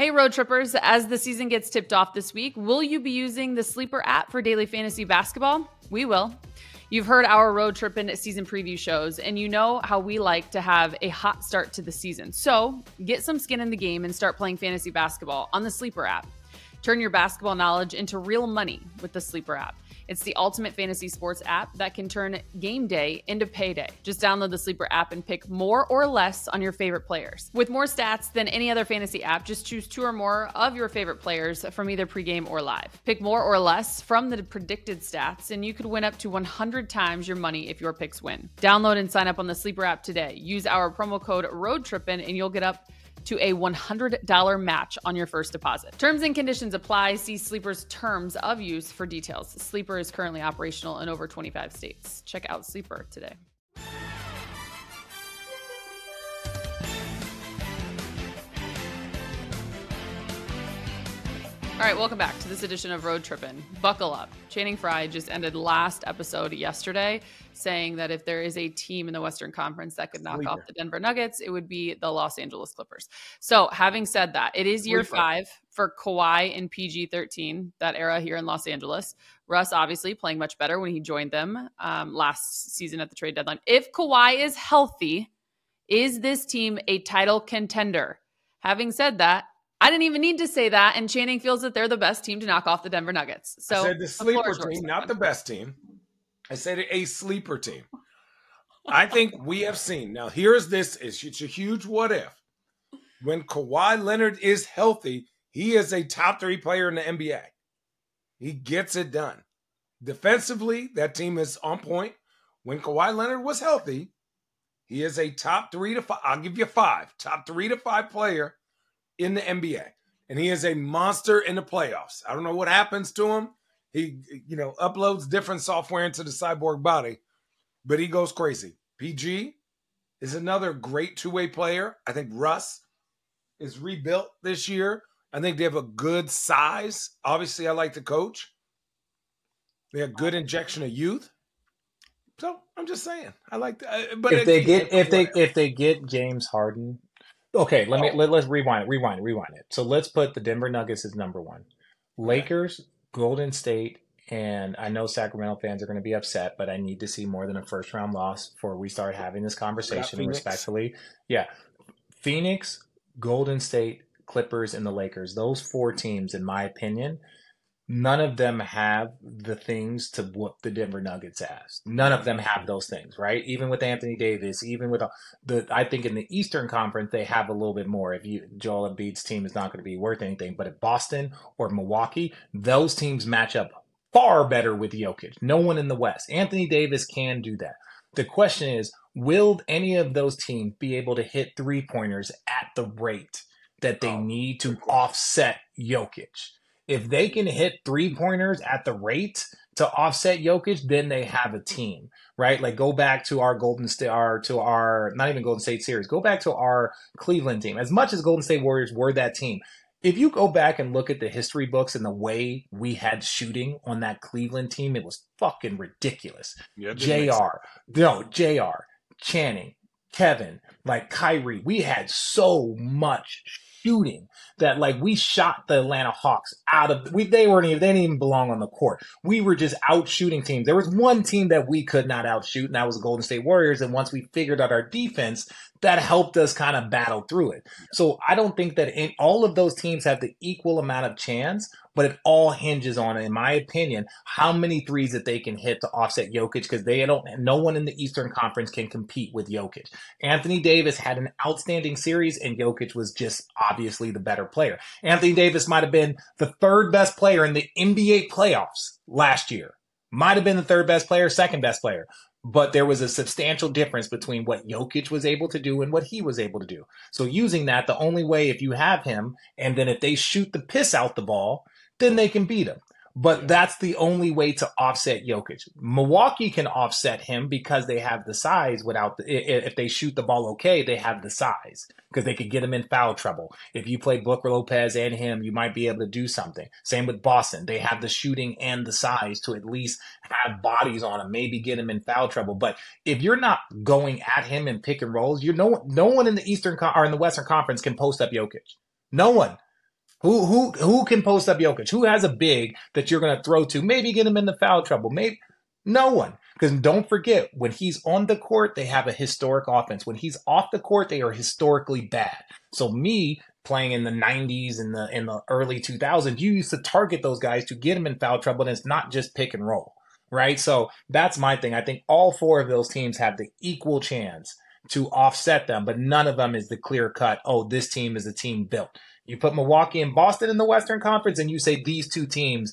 Hey, road trippers, as the season gets tipped off this week, will you be using the Sleeper app for daily fantasy basketball? We will. You've heard our road trip tripping season preview shows, and you know how we like to have a hot start to the season. So get some skin in the game and start playing fantasy basketball on the Sleeper app. Turn your basketball knowledge into real money with the Sleeper app. It's the ultimate fantasy sports app that can turn game day into payday. Just download the Sleeper app and pick more or less on your favorite players. With more stats than any other fantasy app, just choose two or more of your favorite players from either pregame or live. Pick more or less from the predicted stats, and you could win up to 100 times your money if your picks win. Download and sign up on the Sleeper app today. Use our promo code ROADTRIPPIN, and you'll get up to a $100 match on your first deposit. Terms and conditions apply. See Sleeper's terms of use for details. Sleeper is currently operational in over 25 states. Check out Sleeper today. All right, welcome back to this edition of Road Trippin'. Buckle up. Channing Frye just ended last episode yesterday saying that if there is a team in the Western Conference that could knock Sleeper. off the Denver Nuggets, it would be the Los Angeles Clippers. So, having said that, it is year Sleeper. five for Kawhi in PG 13, that era here in Los Angeles. Russ obviously playing much better when he joined them um, last season at the trade deadline. If Kawhi is healthy, is this team a title contender? Having said that, I didn't even need to say that. And Channing feels that they're the best team to knock off the Denver Nuggets. So I said the sleeper team, not the best team. I said a sleeper team. I think we have seen. Now, here's this: it's a huge what if. When Kawhi Leonard is healthy, he is a top three player in the NBA. He gets it done. Defensively, that team is on point. When Kawhi Leonard was healthy, he is a top three to five. I'll give you five. Top three to five player in the NBA. And he is a monster in the playoffs. I don't know what happens to him. He, you know, uploads different software into the cyborg body, but he goes crazy. PG is another great two way player. I think Russ is rebuilt this year. I think they have a good size. Obviously, I like the coach. They have good injection of youth. So I'm just saying, I like that. Uh, but if they get if they if they get James Harden Okay, let me oh. let, let's rewind it, rewind it, rewind it. So let's put the Denver Nuggets as number one. Lakers, Golden State, and I know Sacramento fans are going to be upset, but I need to see more than a first round loss before we start having this conversation respectfully. Yeah. Phoenix, Golden State, Clippers, and the Lakers. Those four teams, in my opinion, none of them have the things to whoop the Denver Nuggets ass. None of them have those things, right? Even with Anthony Davis, even with uh, the, I think in the Eastern Conference they have a little bit more. If you Joel Embiid's team is not going to be worth anything, but at Boston or Milwaukee, those teams match up far better with Jokic. No one in the West. Anthony Davis can do that. The question is, will any of those teams be able to hit three pointers at the rate that they oh, need to offset Jokic? If they can hit three pointers at the rate to offset Jokic, then they have a team, right? Like go back to our Golden State, our to our not even Golden State series. Go back to our Cleveland team. As much as Golden State Warriors were that team, if you go back and look at the history books and the way we had shooting on that Cleveland team, it was fucking ridiculous. Yeah, Jr. No, Jr. Channing, Kevin, like Kyrie, we had so much shooting that like we shot the Atlanta Hawks out of we they weren't even they didn't even belong on the court. We were just out shooting teams. There was one team that we could not outshoot, and that was the Golden State Warriors. And once we figured out our defense, that helped us kind of battle through it. So I don't think that in, all of those teams have the equal amount of chance, but it all hinges on, in my opinion, how many threes that they can hit to offset Jokic because they don't. No one in the Eastern Conference can compete with Jokic. Anthony Davis had an outstanding series, and Jokic was just obviously the better player. Anthony Davis might have been the third best player in the NBA playoffs last year. Might have been the third best player, second best player but there was a substantial difference between what Jokic was able to do and what he was able to do. So using that, the only way if you have him, and then if they shoot the piss out the ball, then they can beat him. But that's the only way to offset Jokic. Milwaukee can offset him because they have the size without the, if they shoot the ball okay, they have the size because they could get him in foul trouble. If you play Brook Lopez and him, you might be able to do something. Same with Boston. They have the shooting and the size to at least have bodies on him, maybe get him in foul trouble. But if you're not going at him in pick and rolls, you no no one in the Eastern or in the Western Conference can post up Jokic. No one. Who who who can post up Jokic? Who has a big that you're going to throw to? Maybe get him into foul trouble. Maybe no one. Because don't forget, when he's on the court, they have a historic offense. When he's off the court, they are historically bad. So me playing in the 90s and the in the early 2000s, you used to target those guys to get them in foul trouble, and it's not just pick and roll, right? So that's my thing. I think all four of those teams have the equal chance to offset them, but none of them is the clear cut. Oh, this team is a team built. You put Milwaukee and Boston in the Western Conference, and you say these two teams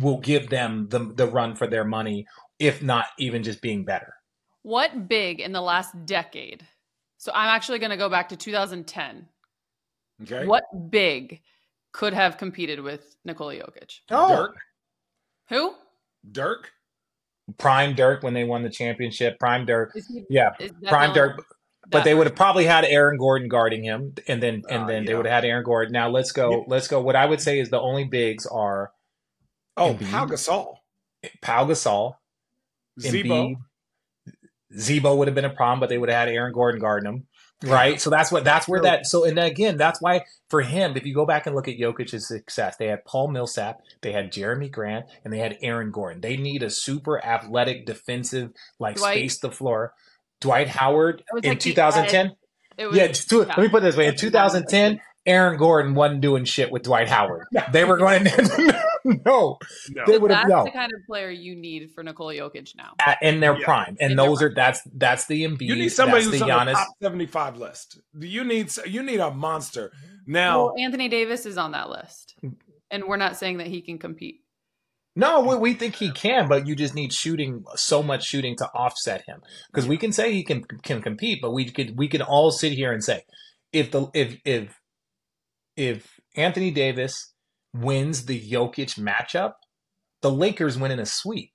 will give them the, the run for their money, if not even just being better. What big in the last decade? So I'm actually going to go back to 2010. Okay. What big could have competed with Nikola Jokic? Oh. Dirk. Who? Dirk. Prime Dirk when they won the championship. Prime Dirk. He, yeah. Prime Dirk. But they would have probably had Aaron Gordon guarding him, and then and uh, then they would have had Aaron Gordon. Now let's go. Yeah. Let's go. What I would say is the only bigs are. Oh, Embiid, Pau Gasol. Pau Gasol. Z-Bo. Z-Bo would have been a problem, but they would have had Aaron Gordon guarding him. Right. So that's what that's where that so and again, that's why for him, if you go back and look at Jokic's success, they had Paul Millsap, they had Jerami Grant, and they had Aaron Gordon. They need a super athletic defensive, like Dwight, space the floor. Dwight Howard in like 2010. Was, yeah, yeah, let me put it this way. In 2010, Aaron Gordon wasn't doing shit with Dwight Howard. They were going to no, no. They would have no. the kind of player you need for Nikola Jokic now At, in their yeah. prime, and in those are that's that's the Embiid. You need somebody who's the on the top seventy-five list. You need you need a monster now. Well, Anthony Davis is on that list, and we're not saying that he can compete. No, we, we think he can, but you just need shooting so much shooting to offset him. Because we can say he can can compete, but we could we can all sit here and say if the if if if Anthony Davis wins the Jokic matchup, the Lakers win in a sweep.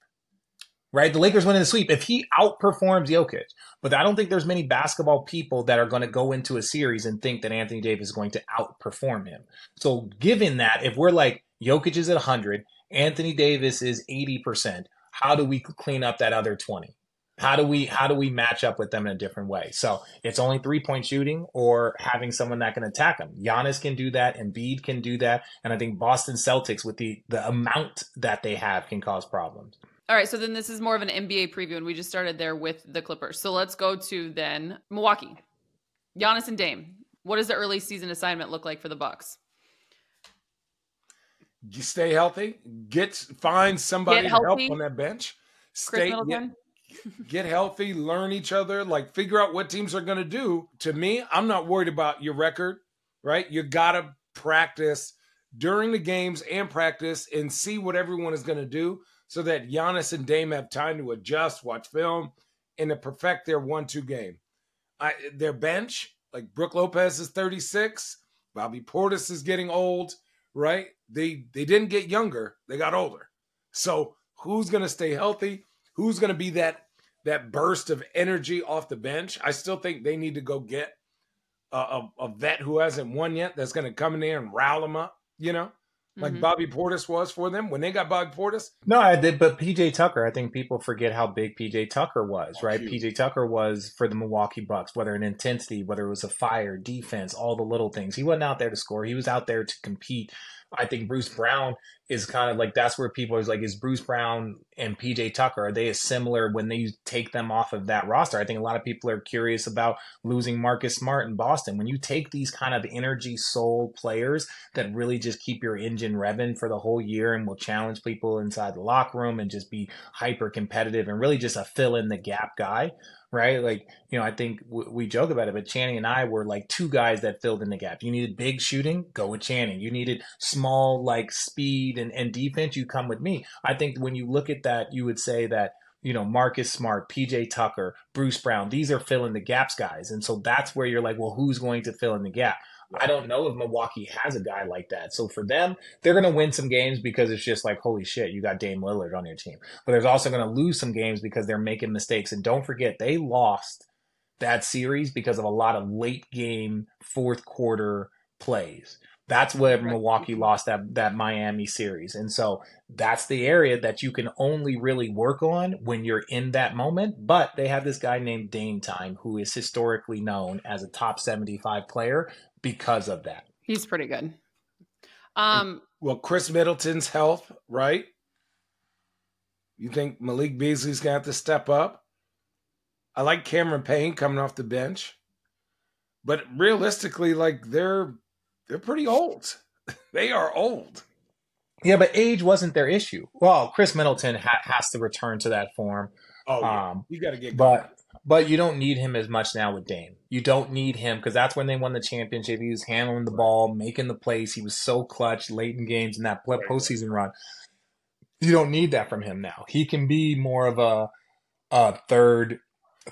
Right? The Lakers win in a sweep if he outperforms Jokic. But I don't think there's many basketball people that are going to go into a series and think that Anthony Davis is going to outperform him. So, given that, if we're like Jokic is at 100, Anthony Davis is 80%, how do we clean up that other 20? how do we how do we match up with them in a different way? So it's only three point shooting or having someone that can attack them. Giannis can do that, Embiid can do that, and I think Boston Celtics with the the amount that they have can cause problems. All right, so then this is more of an NBA preview, and we just started there with the Clippers. So let's go to then Milwaukee, Giannis and Dame. What does the early season assignment look like for the Bucks? You stay healthy. Get find somebody to help on that bench. Stay get, get healthy, learn each other, like figure out what teams are going to do. To me, I'm not worried about your record, right? You got to practice during the games and practice and see what everyone is going to do so that Giannis and Dame have time to adjust, watch film, and to perfect their one-two game. I, their bench, like Brook Lopez is 36, Bobby Portis is getting old, right? They they didn't get younger, they got older. So who's going to stay healthy? who's going to be that that burst of energy off the bench. I still think they need to go get a, a, a vet who hasn't won yet that's going to come in there and rile them up. You know, like mm-hmm. Bobby Portis was for them when they got Bobby Portis. No, I did, but PJ Tucker, I think people forget how big PJ Tucker was, oh, right? PJ Tucker was for the Milwaukee Bucks, whether in intensity, whether it was a fire, defense, all the little things. He wasn't out there to score. He was out there to compete I think Bruce Brown is kind of like that's where people is like, is Bruce Brown and PJ Tucker are they similar when they take them off of that roster? I think a lot of people are curious about losing Marcus Smart in Boston. When you take these kind of energy soul players that really just keep your engine revving for the whole year and will challenge people inside the locker room and just be hyper competitive and really just a fill in the gap guy right? Like, you know, I think w- we joke about it, but Channing and I were like two guys that filled in the gap. You needed big shooting, go with Channing. You needed small, like speed and, and defense, you come with me. I think when you look at that, you would say that, you know, Marcus Smart, PJ Tucker, Bruce Brown, these are fill in the gaps guys. And so that's where you're like, well, who's going to fill in the gap? I don't know if Milwaukee has a guy like that. So for them, they're going to win some games because it's just like, holy shit, you got Dame Lillard on your team. But there's also going to lose some games because they're making mistakes. And don't forget, they lost that series because of a lot of late game, fourth quarter plays. That's where Milwaukee lost that that Miami series. And so that's the area that you can only really work on when you're in that moment. But they have this guy named Dame Time who is historically known as a top 75 player because of that. He's pretty good. Um, well, Khris Middleton's health, right? You think Malik Beasley's gonna have to step up? I like Cameron Payne coming off the bench, but realistically, like they're they're pretty old. they are old. Yeah, but age wasn't their issue. Well, Khris Middleton ha- has to return to that form. Oh, yeah. um, you got to get. But going. But you don't need him as much now with Dame. You don't need him because that's when they won the championship. He was handling the ball, making the plays. He was so clutch late in games in that postseason run. You don't need that from him now. He can be more of a a third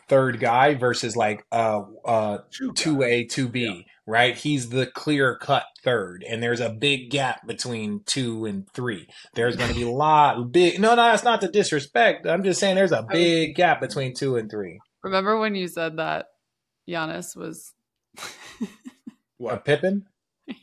third guy versus like uh uh two A two B right? He's the clear cut third, and there's a big gap between two and three. There's going to be a lot big. No, no, that's not the disrespect. I'm just saying there's a big gap between two and three. Remember when you said that Giannis was what a Pippen? Yeah.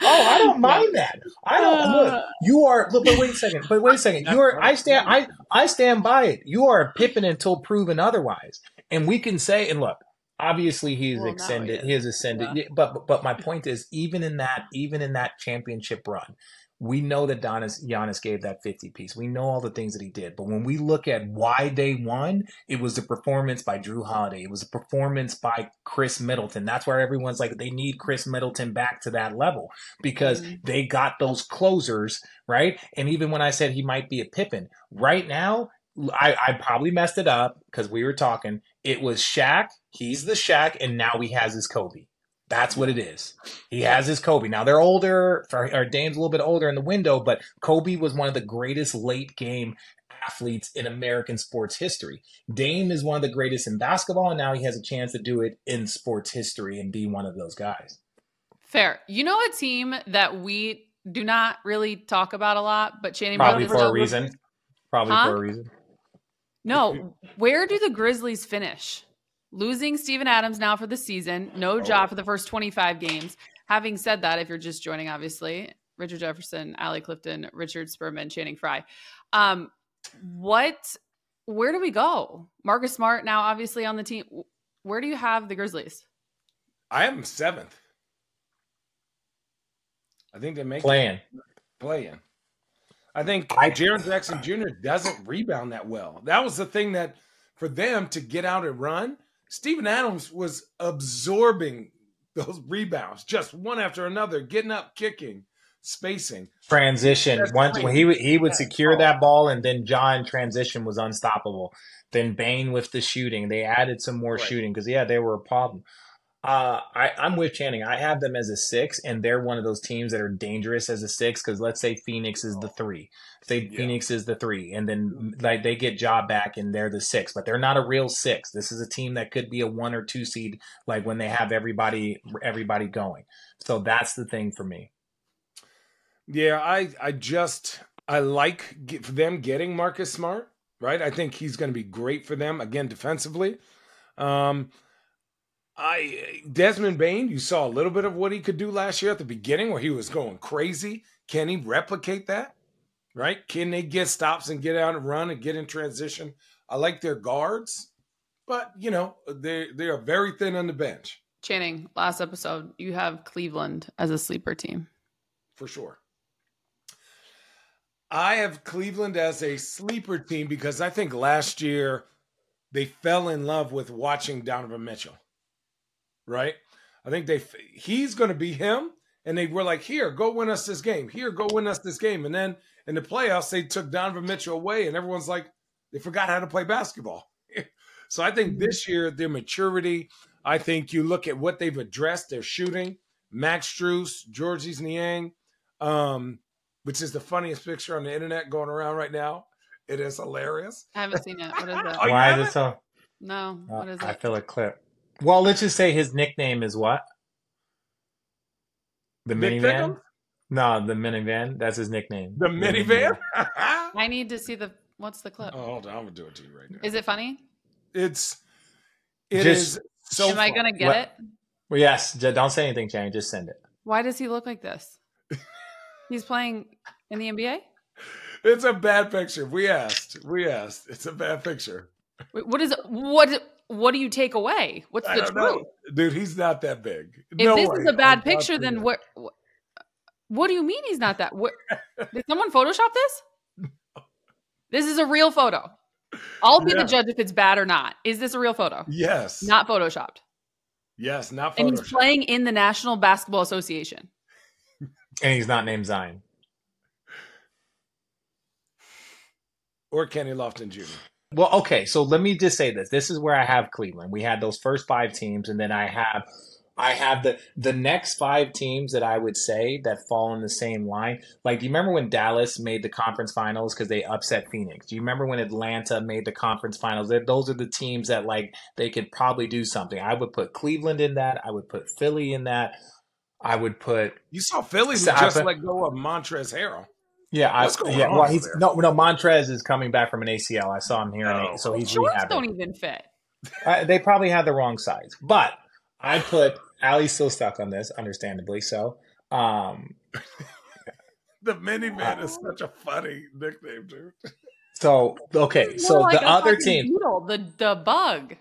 Oh, I don't mind yeah. that. I don't look. Uh. You are look, but wait a second. But wait a second. You are. I stand. I I stand by it. You are a Pippen until proven otherwise. And we can say, and look, obviously he's well, extended he has ascended yeah. but but my point is even in that even in that championship run we know that Donis, Giannis gave that 50 piece. We know all the things that he did. But when we look at why they won, it was the performance by Jrue Holiday. It was a performance by Khris Middleton. That's where everyone's like, they need Khris Middleton back to that level because mm-hmm. they got those closers, right? And even when I said he might be a Pippen, right now, I, I probably messed it up because we were talking. It was Shaq. He's the Shaq, and now he has his Kobe. That's what it is. He has his Kobe. Now they're older, or Dame's a little bit older in the window, but Kobe was one of the greatest late game athletes in American sports history. Dame is one of the greatest in basketball, and now he has a chance to do it in sports history and be one of those guys. Fair. You know a team that we do not really talk about a lot, but Channing probably for a reason. Probably huh? for a reason. No, where do the Grizzlies finish? Losing Steven Adams now for the season, no oh. Ja for the first 25 games. Having said that, if you're just joining, obviously, Richard Jefferson, Allie Clifton, Richard Sperman, Channing Frye. Um, what, where do we go? Marcus Smart now obviously on the team. Where do you have the Grizzlies? I am seventh. I think they make playing. Playing. I think I, Jaren Jackson Jr. doesn't rebound that well. That was the thing that for them to get out and run, Steven Adams was absorbing those rebounds just one after another, getting up, kicking, spacing. Transition. Once when he would he would secure that ball and then John transition was unstoppable. Then Bane with the shooting. They added some more right. shooting because yeah, they were a problem. Uh, I, I'm with Channing. I have them as a six, and they're one of those teams that are dangerous as a six. Because let's say Phoenix is the three, say yeah. Phoenix is the three, and then like they get Ja back and they're the six, but they're not a real six. This is a team that could be a one or two seed, like when they have everybody everybody going. So that's the thing for me. Yeah, I I just I like them getting Marcus Smart. Right, I think he's going to be great for them again defensively. Um, I Desmond Bane, you saw a little bit of what he could do last year at the beginning where he was going crazy. Can he replicate that? Right? Can they get stops and get out and run and get in transition? I like their guards, but you know, they they are very thin on the bench. Channing, last episode, you have Cleveland as a sleeper team. For sure. I have Cleveland as a sleeper team because I think last year they fell in love with watching Donovan Mitchell right? I think they he's going to be him, and they were like, "Here, go win us this game. Here, go win us this game." And then in the playoffs, they took Donovan Mitchell away, and everyone's like, they forgot how to play basketball. so I think this year their maturity. I think you look at what they've addressed, their shooting. Max Strus, Georges Niang, um, which is the funniest picture on the internet going around right now. It is hilarious. I haven't seen it. What is that? oh, Why is it so? No. Uh, what is it? I feel a clip. Well, let's just say his nickname is what? The Nick minivan. No, the minivan. That's his nickname. The, minivan. I need to see the. What's the clip? Oh, hold on. I'm gonna do it to you right now. Is it funny? It's. It just, is so. Am fun. I gonna get what? it? Well, yes. Don't say anything, Channing. Just send it. Why does he look like this? He's playing in the NBA. It's a bad picture. We asked. We asked. It's a bad picture. Wait, what is it? What? What do you take away? What's the truth? Know. Dude, he's not that big. If no this way. is a bad picture, then what, what? What do you mean he's not that? What, did someone Photoshop this? This is a real photo. I'll be Yeah. the judge if it's bad or not. Is this a real photo? Yes. Not photoshopped. yes, not And he's playing in the National Basketball Association. And he's not named Zion. or Kenny Lofton Jr. Well, okay, so let me just say this. This is where I have Cleveland. We had those first five teams, and then I have I have the the next five teams that I would say that fall in the same line. Like, do you remember when Dallas made the conference finals because they upset Phoenix? Do you remember when Atlanta made the conference finals? Those are the teams that like they could probably do something. I would put Cleveland in that. I would put Philly in that. I would put You saw Philly So just put- let go of Montrez Harrell. Yeah, I, What's going yeah. on Well, he's there? no, no. Montrez is coming back from an ACL. I saw him here, Oh. so he's Shorts rehabbing. don't even fit. Uh, they probably had the wrong size, but I put Allie's still stuck on this, understandably so. Um, The miniman is such a funny nickname, dude. so okay, so like the other team, beetle, the the bug.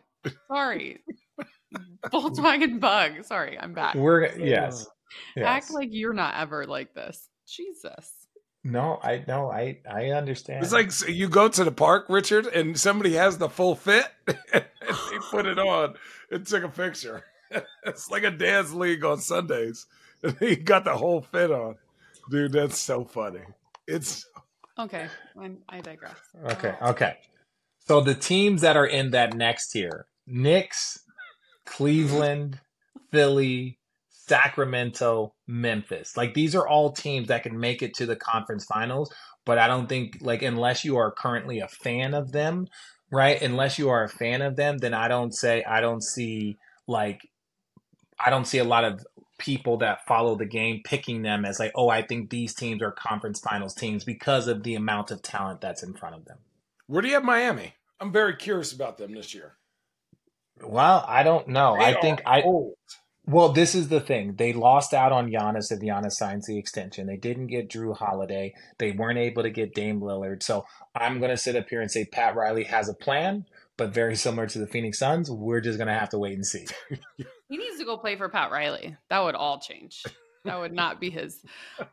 Sorry, Volkswagen bug. Sorry, I'm back. we're yes, yes. Act like you're not ever like this. Jesus. No, I no, I I understand. It's like so you go to the park, Richard, and somebody has the full fit, and they put it on and took a picture. It's like a dance league on Sundays, and he got the whole fit on. Dude, that's so funny. It's Okay, I, I digress. okay, okay. So the teams that are in that next tier: Knicks, Cleveland, Philly, Sacramento, Memphis. Like these are all teams that can make it to the conference finals, but I don't think like unless you are currently a fan of them, right? Unless you are a fan of them, then I don't say I don't see like I don't see a lot of people that follow the game picking them as like, oh, I think these teams are conference finals teams because of the amount of talent that's in front of them. where do you have Miami? I'm very curious about them this year. Well, I don't know. They I think I old. Well, this is the thing. They lost out on Giannis if Giannis signs the extension. They didn't get Jrue Holiday. They weren't able to get Dame Lillard. So I'm going to sit up here and say Pat Riley has a plan, but very similar to the Phoenix Suns. We're just going to have to wait and see. He needs to go play for Pat Riley. That would all change. That would not be his.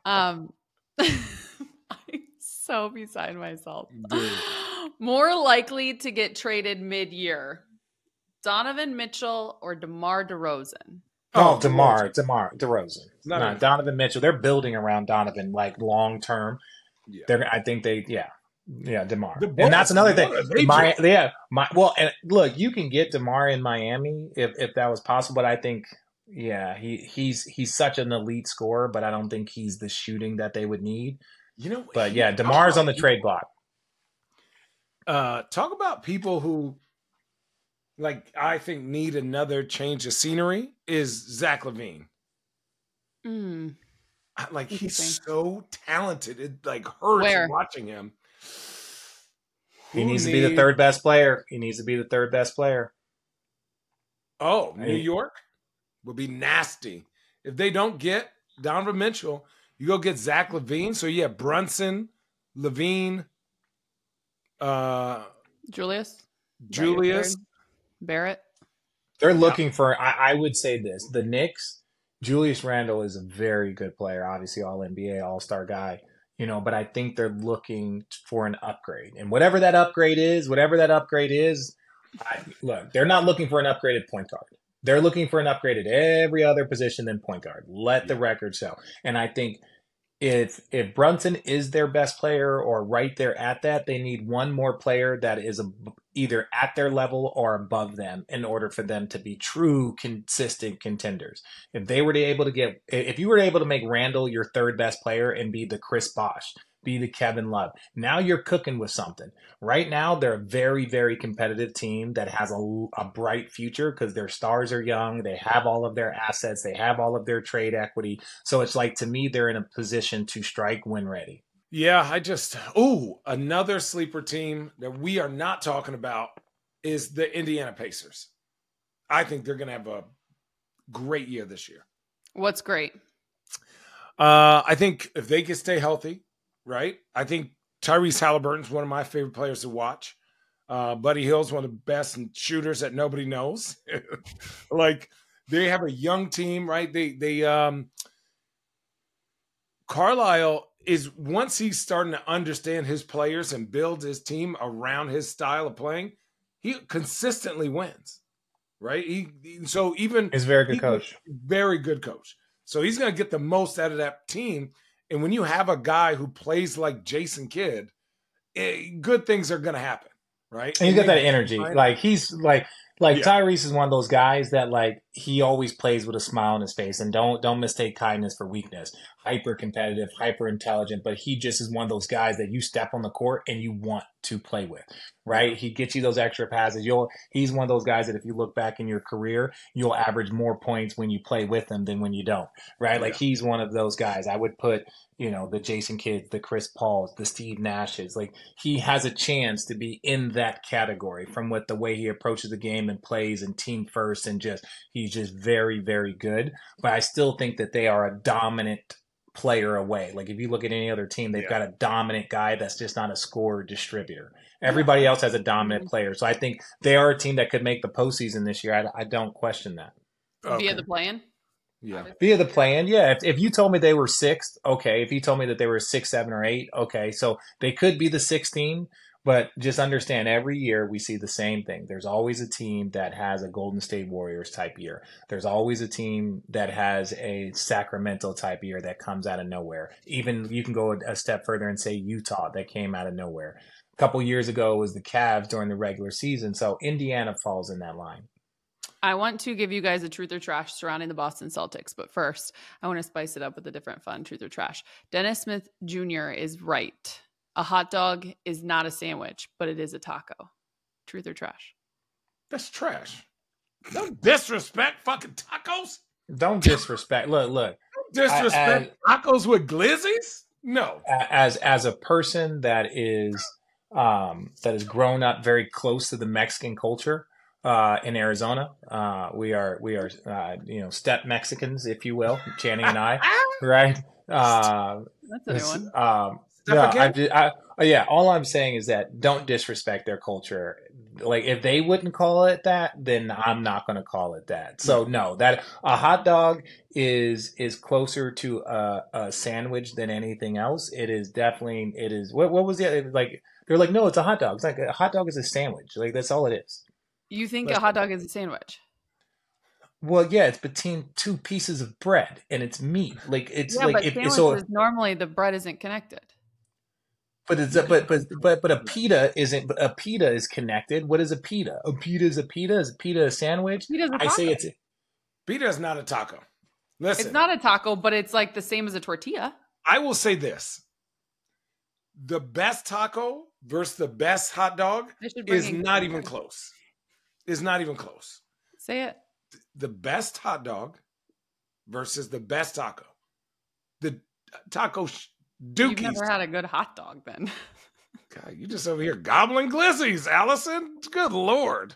Um, I'm so beside myself. Dude. More likely to get traded mid-year, Donovan Mitchell or DeMar DeRozan. Oh, Oh, DeMar, DeMar, DeRozan. Not No, Donovan Mitchell. They're building around Donovan like long term. Yeah. They're, I think they, yeah, yeah, Demar, and that's another thing. what are they My, yeah, my well, and look, you can get Demar in Miami if if that was possible, but I think, yeah, he he's he's such an elite scorer, but I don't think he's the shooting that they would need. You know, But he- yeah, Demar's on the trade block. Uh, talk about people who, like, I think need another change of scenery. Is Zach LaVine? Mm. Like he's so talented. It like hurts Where? watching him. He Who needs to be the third best player. He needs to be the third best player. Oh, New Hey. York would be nasty if they don't get Donovan Mitchell. You go get Zach LaVine. So yeah, Brunson, LaVine, uh, Julius? Is that Julius. Third? Barrett? They're looking for. I, I would say this: the Knicks. Julius Randle is a very good player, obviously All NBA, All Star guy. You know, but I think they're looking for an upgrade, and whatever that upgrade is, whatever that upgrade is, I, look, they're not looking for an upgraded point guard. They're looking for an upgrade at every other position than point guard. Let the record show. And I think if if Brunson is their best player or right there at that, they need one more player that is a, either at their level or above them in order for them to be true consistent contenders. If they were to able to get if you were able to make Randle your third best player and be the Chris Bosh, be the Kevin Love, now you're cooking with something. Right now they're a very very competitive team that has a, a bright future because their stars are young, they have all of their assets, they have all of their trade equity. So it's like to me they're in a position to strike when ready. Yeah, I just oh another sleeper team that we are not talking about is the Indiana Pacers. I think they're going to have a great year this year. What's great? Uh, I think if they can stay healthy, right? I think Tyrese Haliburton's one of my favorite players to watch. Uh, Buddy Hield's one of the best shooters that nobody knows. like they have a young team, right? They they um Carlisle is once he's starting to understand his players and build his team around his style of playing, he consistently wins. Right? He, so even he's a very good coach. Very good coach. So he's going to get the most out of that team. And when you have a guy who plays like Jason Kidd, it, eh, good things are going to happen, right? And he's got that energy. Like he's like like yeah. Tyrese is one of those guys that like he always plays with a smile on his face and don't don't mistake kindness for weakness. Hyper competitive, hyper intelligent, but he just is one of those guys that you step on the court and you want to play with, right? He gets you those extra passes. You'll he's one of those guys that if you look back in your career, you'll average more points when you play with him than when you don't, right? Like he's one of those guys. I would put you know, the Jason Kidds, the Chris Pauls, the Steve Nashes. Like he has a chance to be in that category from what the way he approaches the game and plays and team first and just he's just very, very good. But I still think that they are a dominant player away. Like if you look at any other team, they've yeah. got a dominant guy that's just not a scorer distributor. Everybody else has a dominant mm-hmm. player. So I think they are a team that could make the postseason this year. I, I don't question that. Okay. Via the play-in? Yeah. Via the play-in, yeah. If, if you told me they were sixth, okay. If you told me that they were six, seven, or eight, okay. So they could be the 16, but just understand every year we see the same thing. There's always a team that has a Golden State Warriors type year. There's always a team that has a Sacramento type year that comes out of nowhere. Even you can go a step further and say Utah that came out of nowhere. A couple years ago was the Cavs during the regular season. So Indiana falls in that line. I want to give you guys a truth or trash surrounding the Boston Celtics, but first, I want to spice it up with a different fun truth or trash. Dennis Smith Jr. is right. A hot dog is not a sandwich, but it is a taco. Truth or trash? That's trash. Don't disrespect fucking tacos. Don't disrespect. look, look. Don't disrespect as, tacos with glizzies? No. As as a person that is um that has grown up very close to the Mexican culture, uh, in Arizona. Uh, we are we are uh, you know step Mexicans, if you will, Channing and I, right? Uh, That's a new one. Um, no, I, I, uh, yeah, all I'm saying is that don't disrespect their culture. Like if they wouldn't call it that, then I'm not going to call it that. So no, that a hot dog is is closer to a, a sandwich than anything else. It is definitely it is. What what was the like? They're like, no, it's a hot dog. It's like a hot dog is a sandwich. Like that's all it is. You think a hot dog is a sandwich? Well, yeah, it's between two pieces of bread and it's meat. Like it's yeah, like but if, so. Normally, the bread isn't connected. But it's a, but but but but a pita isn't. A pita is connected. What is a pita? A pita is a pita. Is a pita a sandwich? Pita's a I say it's. A, pita is not a taco. Listen, it's not a taco, but it's like the same as a tortilla. I will say this: the best taco versus the best hot dog is not even close is not even close. Say it. The best hot dog versus the best taco. The taco sh- dookies. You've never had a good hot dog then. God, you just over here gobbling glizzies, Allison. Good lord.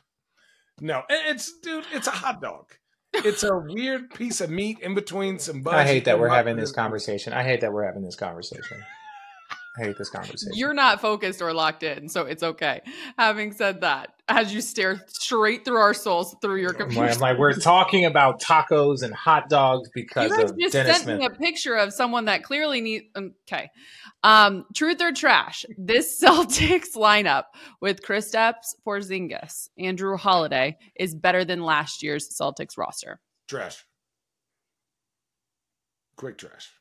No, it's dude, it's a hot dog. It's a weird piece of meat in between some butter. I hate that we're having this conversation. I hate that we're having this conversation. I hate this conversation. You're not focused or locked in, so it's okay. Having said that, as you stare straight through our souls through your computer, I'm like, we're talking about tacos and hot dogs because you of just Dennis sent Smith. me a picture of someone that clearly needs. Okay, um, truth or trash? This Celtics lineup with Chris Kristaps Porzingis, Andrew Holiday is better than last year's Celtics roster. Trash. Quick trash.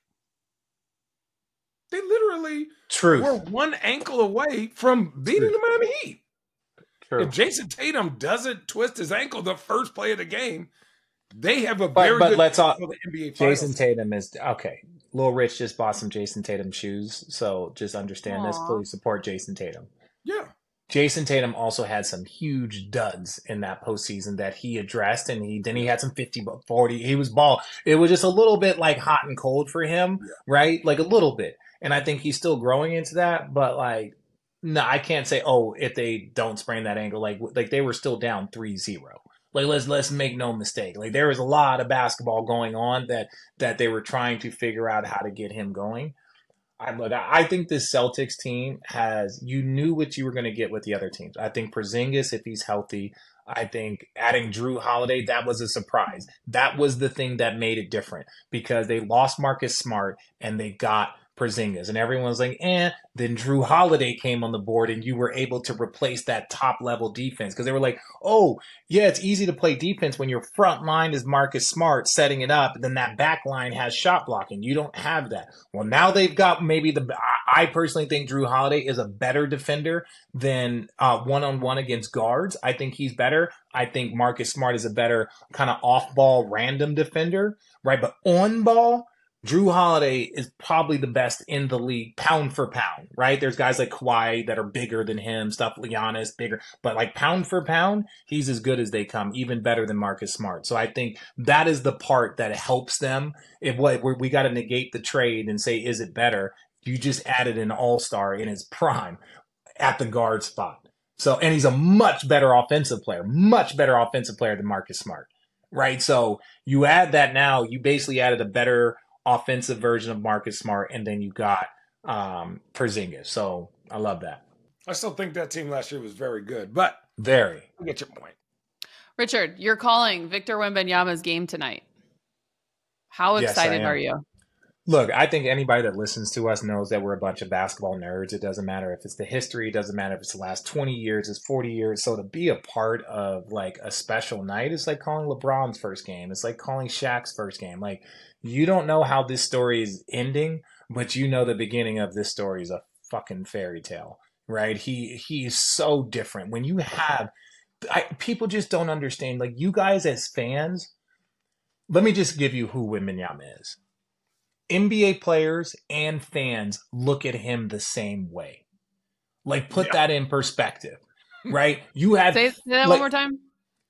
They literally True. were one ankle away from beating True. the Miami Heat. True. If Jayson Tatum doesn't twist his ankle the first play of the game, they have a very but, but let's all, NBA Jayson Tatum is okay. Lil Rich just bought some Jayson Tatum shoes, so just understand Aww. this. Please support Jayson Tatum. Yeah. Jayson Tatum also had some huge duds in that postseason that he addressed, and he then he had some 50, 40. He was ball. It was just a little bit like hot and cold for him, yeah. right? Like a little bit and I think he's still growing into that. But like, no, I can't say. Oh, if they don't sprain that ankle, like like they were still down 3-0. Like let's let's make no mistake. Like there was a lot of basketball going on that that they were trying to figure out how to get him going. I look, I think this Celtics team has you knew what you were going to get with the other teams. I think Porzingis, if he's healthy, I think adding Jrue Holiday, that was a surprise. That was the thing that made it different because they lost Marcus Smart and they got Porzingis, and everyone's like, "eh." Then Jrue Holiday came on the board, and you were able to replace that top level defense because they were like, "Oh, yeah, it's easy to play defense when your front line is Marcus Smart setting it up, and then that back line has shot blocking. You don't have that. Well, now they've got maybe the. I personally think Jrue Holiday is a better defender than one on one against guards. I think he's better. I think Marcus Smart is a better kind of off ball random defender, right? But on ball Jrue Holiday is probably the best in the league, pound for pound, right? There's guys like Kawhi that are bigger than him, stuff Giannis bigger, but like pound for pound, he's as good as they come, even better than Marcus Smart. So I think that is the part that helps them. If what we got to negate the trade and say, is it better? You just added an all star in his prime at the guard spot. So, and he's a much better offensive player, much better offensive player than Marcus Smart, right? So you add that now, you basically added a better offensive version of Marcus Smart, and then you got um, Porzingis. So I love that. I still think that team last year was very good, but very. I get your point. Richard, you're calling Victor Wembanyama's game tonight. How excited yes, are you? Look, I think anybody that listens to us knows that we're a bunch of basketball nerds. It doesn't matter if it's the history, it doesn't matter if it's the last 20 years, it's 40 years. So to be a part of like a special night is like calling LeBron's first game. It's like calling Shaq's first game. Like you don't know how this story is ending, but you know the beginning of this story is a fucking fairy tale, right? He he is so different. When you have I, people just don't understand. Like you guys as fans, let me just give you who Wembanyama is. NBA players and fans look at him the same way. Like put yeah. that in perspective, right? You have say, say that like, one more time.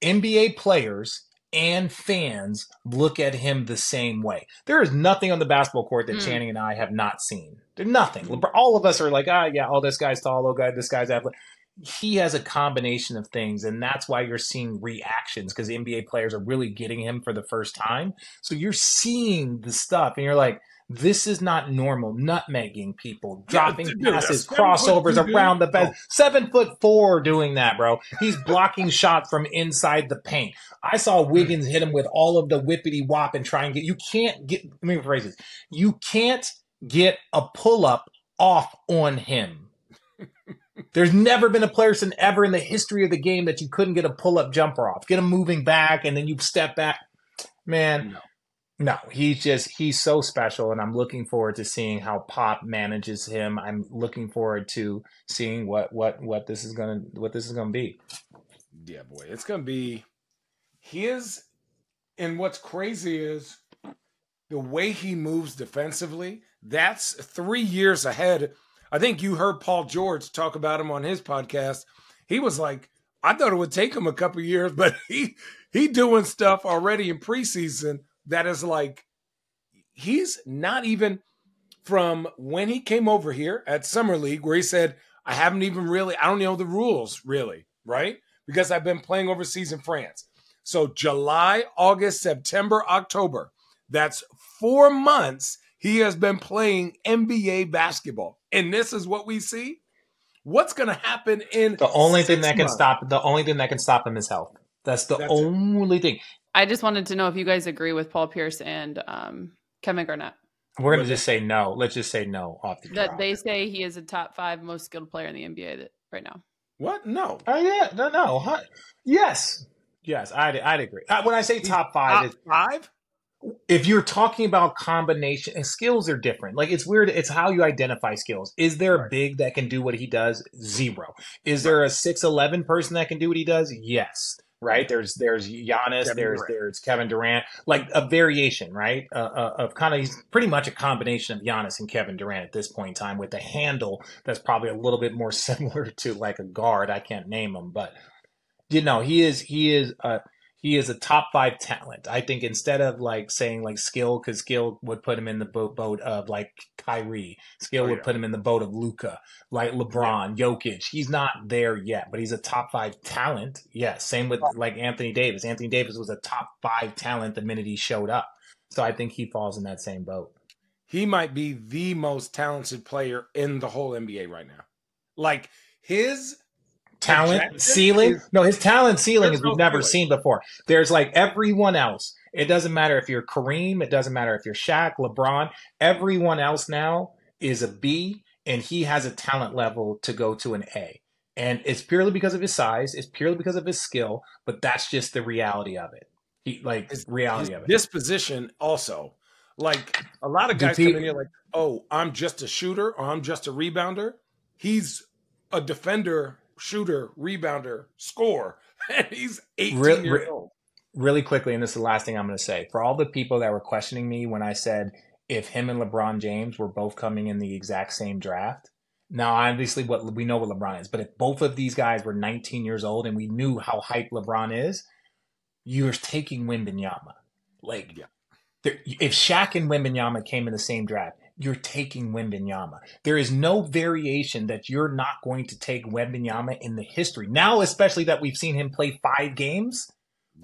NBA players and fans look at him the same way. There is nothing on the basketball court that mm. Channing and I have not seen. There's nothing. All of us are like, ah, yeah, oh, this guy's tall, oh, guy, this guy's athletic. He has a combination of things, and that's why you're seeing reactions because NBA players are really getting him for the first time. So you're seeing the stuff, and you're like, this is not normal nutmegging people, dropping yeah, passes, crossovers around the bed. Seven foot four doing that, bro. He's blocking shots from inside the paint. I saw Wiggins hit him with all of the whippity wop and try and get. You can't get. Let me rephrase this. You can't get a pull up off on him. There's never been a person ever in the history of the game that you couldn't get a pull up jumper off. Get him moving back and then you step back. Man, no. No, he's just he's so special, and I'm looking forward to seeing how Pop manages him. I'm looking forward to seeing what what what this is gonna what this is gonna be. Yeah, boy, it's gonna be his. And what's crazy is the way he moves defensively. That's three years ahead. I think you heard Paul George talk about him on his podcast. He was like, I thought it would take him a couple years, but he he doing stuff already in preseason that is like he's not even from when he came over here at Summer League, where he said, I haven't even really, I don't know the rules really, right? Because I've been playing overseas in France. So July, August, September, October, that's four months he has been playing NBA basketball. And this is what we see. What's going to happen in the only thing that months? can stop the only thing that can stop him is health. That's the that's only it. thing. I just wanted to know if you guys agree with Paul Pierce and um, Kevin Garnett. We're going to just say no. Let's just say no off the That they say he is a top five most skilled player in the NBA right now. What? No. Oh yeah, no, no. Huh? Yes, yes. I'd I'd agree. Uh, when I say top five, top five. If you're talking about combination and skills are different. Like it's weird. It's how you identify skills. Is there a big that can do what he does? Zero. Is there a six eleven person that can do what he does? Yes right? There's there's Giannis, Kevin there's Durant. there's Kevin Durant, like a variation, right? Uh, uh, of kind of he's pretty much a combination of Giannis and Kevin Durant at this point in time, with a handle that's probably a little bit more similar to like a guard. I can't name him, but you know he is he is uh, he is a top five talent. I think instead of like saying like skill, because skill would put him in the boat, boat of like Kyrie. Skill oh, would yeah. put him in the boat of Luka, like LeBron, yeah. Jokic. He's not there yet, but he's a top five talent. Yes. Same with like Anthony Davis. Anthony Davis was a top five talent the minute he showed up. So I think he falls in that same boat. He might be the most talented player in the whole NBA right now. Like his talent ceiling. is- no, his talent ceiling There's is we've no never ceiling. seen before. There's like everyone else. It doesn't matter if you're Kareem. It doesn't matter if you're Shaq, LeBron. Everyone else now is a B, and he has a talent level to go to an A. And it's purely because of his size. It's purely because of his skill. But that's just the reality of it. He like His- reality His of it. This position also. Like a lot of guys pe- come in here like, oh, I'm just a shooter or I'm just a rebounder. He's a defender, shooter, rebounder, score. And he's 18 Re- years re- old. really quickly, and this is the last thing I'm going to say. For all the people that were questioning me when I said if him and LeBron James were both coming in the exact same draft, now obviously what we know what LeBron is, but if both of these guys were 19 years old and we knew how hyped LeBron is, you're taking Wembanyama. Like, Yeah. if Shaq and Wembanyama came in the same draft, you're taking Wembanyama. There is no variation that you're not going to take Wembanyama in the history. Now, especially that we've seen him play five games,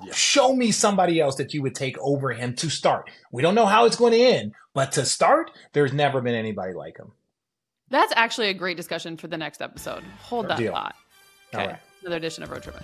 Yeah. show me somebody else that you would take over him to start. We don't know how it's going to end, but to start, there's never been anybody like him. That's actually a great discussion for the next episode. Hold that Deal. thought. Okay. right. Another edition of Road Trippin'.